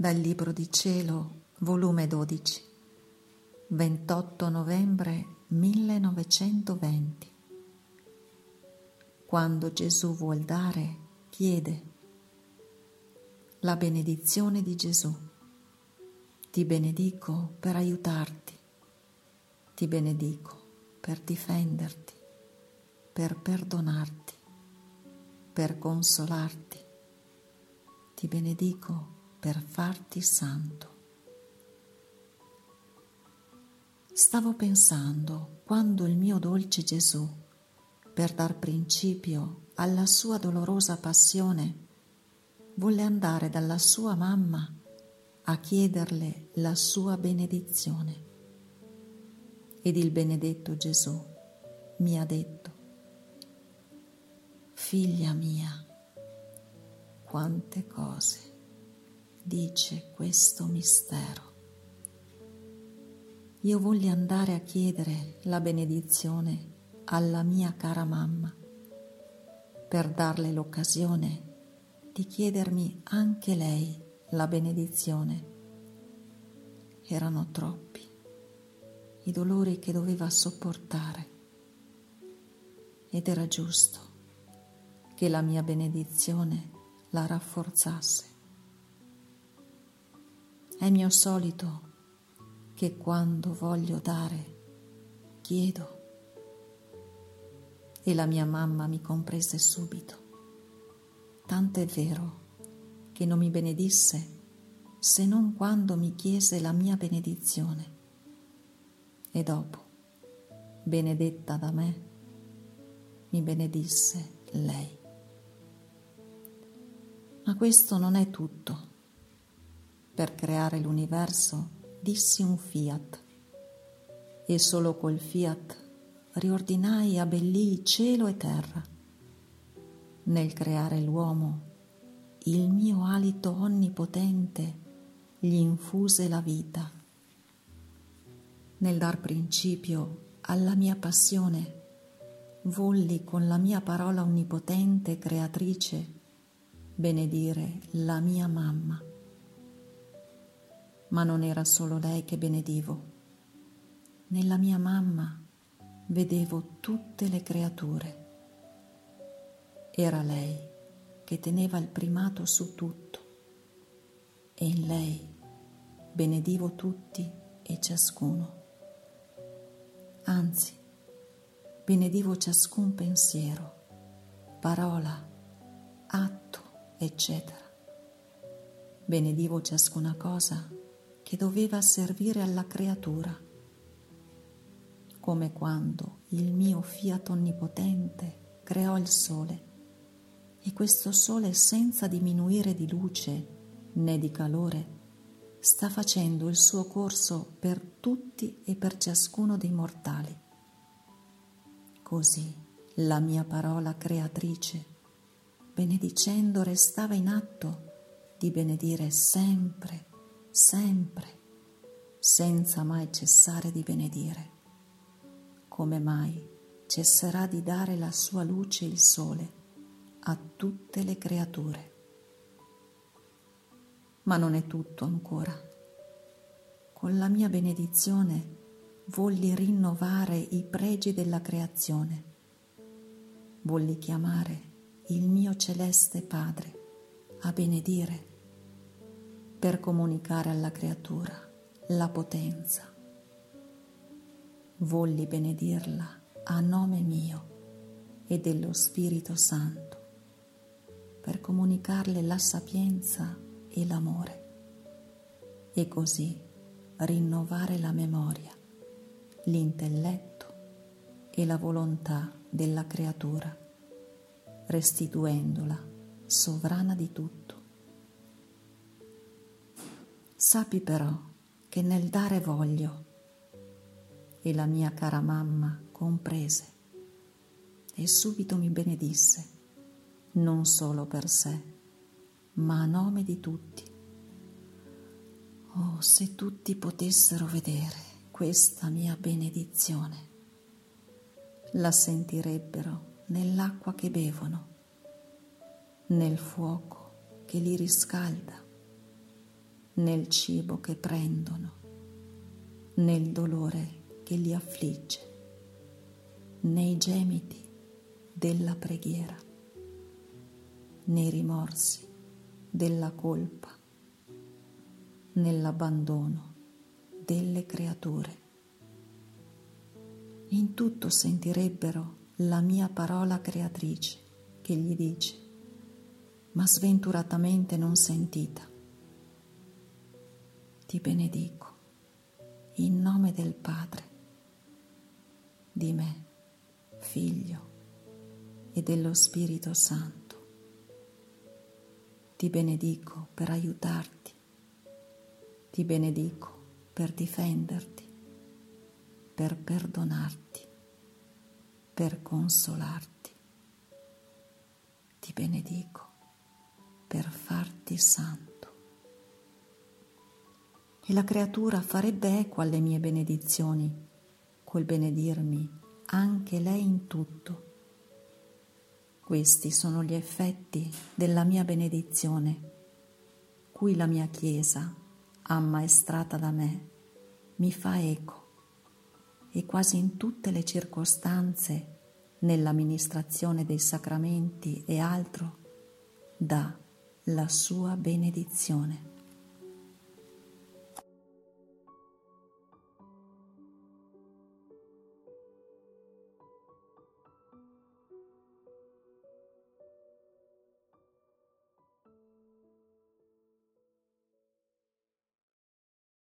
Dal Libro di Cielo, volume 12, 28 novembre 1920. Quando Gesù vuol dare, chiede la benedizione di Gesù. Ti benedico per aiutarti, ti benedico per difenderti, per perdonarti, per consolarti. Ti benedico per farti santo. Stavo pensando quando il mio dolce Gesù, per dar principio alla sua dolorosa passione, volle andare dalla sua mamma a chiederle la sua benedizione. Ed il benedetto Gesù mi ha detto, figlia mia, quante cose dice questo mistero. Io voglio andare a chiedere la benedizione alla mia cara mamma per darle l'occasione di chiedermi anche lei la benedizione. Erano troppi i dolori che doveva sopportare ed era giusto che la mia benedizione la rafforzasse. È mio solito che quando voglio dare, chiedo. E la mia mamma mi comprese subito. Tanto è vero che non mi benedisse se non quando mi chiese la mia benedizione. E dopo, benedetta da me, mi benedisse lei. Ma questo non è tutto per creare l'universo dissi un fiat e solo col fiat riordinai e abbellii cielo e terra. Nel creare l'uomo, il mio alito onnipotente gli infuse la vita. Nel dar principio alla mia passione, volli con la mia parola onnipotente creatrice benedire la mia mamma ma non era solo lei che benedivo. Nella mia mamma vedevo tutte le creature. Era lei che teneva il primato su tutto e in lei benedivo tutti e ciascuno. Anzi, benedivo ciascun pensiero, parola, atto, eccetera. Benedivo ciascuna cosa che doveva servire alla creatura, come quando il mio fiat onnipotente creò il sole e questo sole senza diminuire di luce né di calore sta facendo il suo corso per tutti e per ciascuno dei mortali. Così la mia parola creatrice, benedicendo, restava in atto di benedire sempre sempre, senza mai cessare di benedire. Come mai cesserà di dare la sua luce il sole a tutte le creature? Ma non è tutto ancora. Con la mia benedizione volli rinnovare i pregi della creazione. Volli chiamare il mio celeste Padre a benedire per comunicare alla creatura la potenza. Volli benedirla a nome mio e dello Spirito Santo, per comunicarle la sapienza e l'amore e così rinnovare la memoria, l'intelletto e la volontà della creatura, restituendola sovrana di tutto Sappi però che nel dare voglio, e la mia cara mamma comprese, e subito mi benedisse, non solo per sé, ma a nome di tutti. Oh, se tutti potessero vedere questa mia benedizione, la sentirebbero nell'acqua che bevono, nel fuoco che li riscalda nel cibo che prendono, nel dolore che li affligge, nei gemiti della preghiera, nei rimorsi della colpa, nell'abbandono delle creature. In tutto sentirebbero la mia parola creatrice che gli dice, ma sventuratamente non sentita. Ti benedico in nome del Padre, di me, Figlio e dello Spirito Santo. Ti benedico per aiutarti, ti benedico per difenderti, per perdonarti, per consolarti. Ti benedico per farti santo. E la creatura farebbe eco alle mie benedizioni, col benedirmi anche lei in tutto. Questi sono gli effetti della mia benedizione, cui la mia Chiesa, ammaestrata da me, mi fa eco e quasi in tutte le circostanze, nell'amministrazione dei sacramenti e altro, dà la sua benedizione.